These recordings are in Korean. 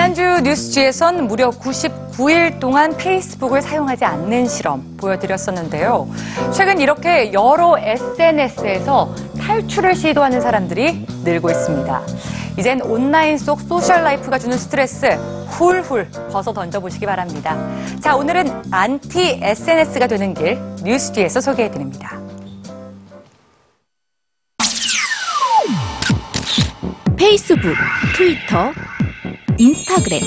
지난주 뉴스G에선 무려 99일 동안 페이스북을 사용하지 않는 실험 보여드렸었는데요. 최근 이렇게 여러 SNS에서 탈출을 시도하는 사람들이 늘고 있습니다. 이젠 온라인 속 social life가 주는 스트레스 훌훌 벗어 던져보시기 바랍니다. 자, 오늘은 안티 SNS가 되는 길 뉴스G에서 소개해드립니다. 페이스북, 트위터, 인스타그램.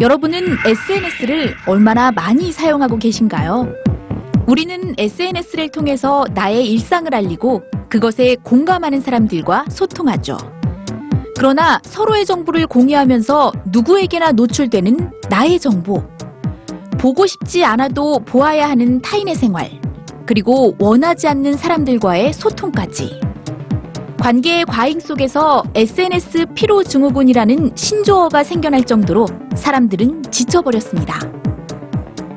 여러분은 SNS를 얼마나 많이 사용하고 계신가요? 우리는 SNS를 통해서 나의 일상을 알리고 그것에 공감하는 사람들과 소통하죠. 그러나 서로의 정보를 공유하면서 누구에게나 노출되는 나의 정보. 보고 싶지 않아도 보아야 하는 타인의 생활. 그리고 원하지 않는 사람들과의 소통까지. 관계의 과잉 속에서 SNS 피로 증후군이라는 신조어가 생겨날 정도로 사람들은 지쳐버렸습니다.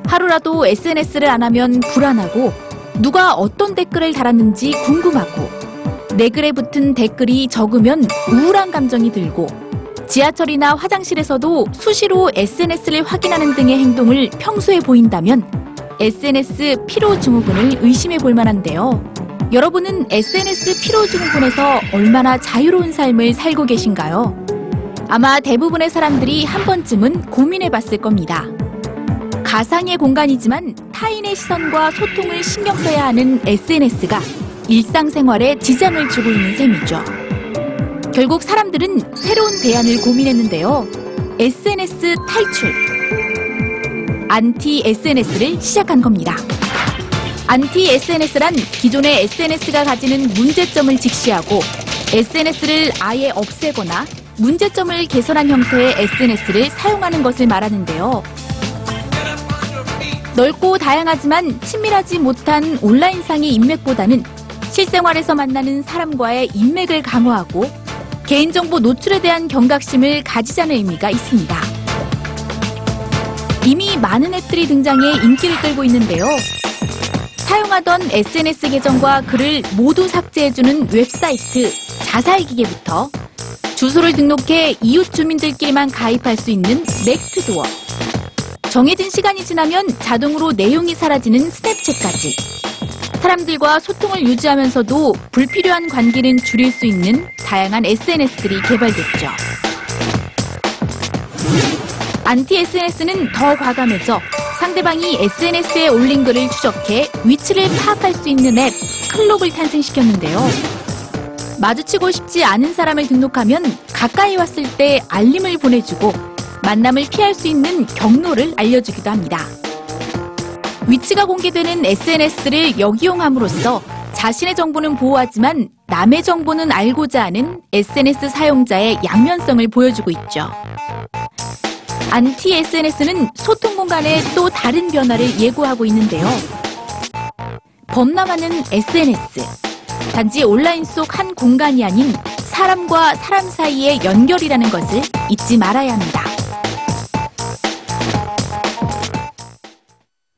하루라도 SNS를 안 하면 불안하고 누가 어떤 댓글을 달았는지 궁금하고 내 글에 붙은 댓글이 적으면 우울한 감정이 들고 지하철이나 화장실에서도 수시로 SNS를 확인하는 등의 행동을 평소에 보인다면 SNS 피로 증후군을 의심해 볼 만한데요. 여러분은 SNS 피로증후군에서 얼마나 자유로운 삶을 살고 계신가요? 아마 대부분의 사람들이 한 번쯤은 고민해 봤을 겁니다. 가상의 공간이지만 타인의 시선과 소통을 신경 써야 하는 SNS가 일상생활에 지장을 주고 있는 셈이죠. 결국 사람들은 새로운 대안을 고민했는데요. SNS 탈출. 안티 SNS를 시작한 겁니다. 안티 SNS란 기존의 SNS가 가지는 문제점을 직시하고 SNS를 아예 없애거나 문제점을 개선한 형태의 SNS를 사용하는 것을 말하는데요. 넓고 다양하지만 친밀하지 못한 온라인상의 인맥보다는 실생활에서 만나는 사람과의 인맥을 강화하고 개인정보 노출에 대한 경각심을 가지자는 의미가 있습니다. 이미 많은 앱들이 등장해 인기를 끌고 있는데요. 사용하던 SNS 계정과 글을 모두 삭제해주는 웹사이트 자살기계부터 주소를 등록해 이웃 주민들끼리만 가입할 수 있는 넥트도어 정해진 시간이 지나면 자동으로 내용이 사라지는 스냅챗까지 사람들과 소통을 유지하면서도 불필요한 관계는 줄일 수 있는 다양한 SNS들이 개발됐죠. 안티 SNS는 더 과감해져 상대방이 SNS에 올린 글을 추적해 위치를 파악할 수 있는 앱 클록을 탄생시켰는데요. 마주치고 싶지 않은 사람을 등록하면 가까이 왔을 때 알림을 보내주고 만남을 피할 수 있는 경로를 알려주기도 합니다. 위치가 공개되는 SNS를 역이용함으로써 자신의 정보는 보호하지만 남의 정보는 알고자 하는 SNS 사용자의 양면성을 보여주고 있죠. 안티 SNS는 소통 공간의 또 다른 변화를 예고하고 있는데요. 범람하는 SNS. 단지 온라인 속 한 공간이 아닌 사람과 사람 사이의 연결이라는 것을 잊지 말아야 합니다.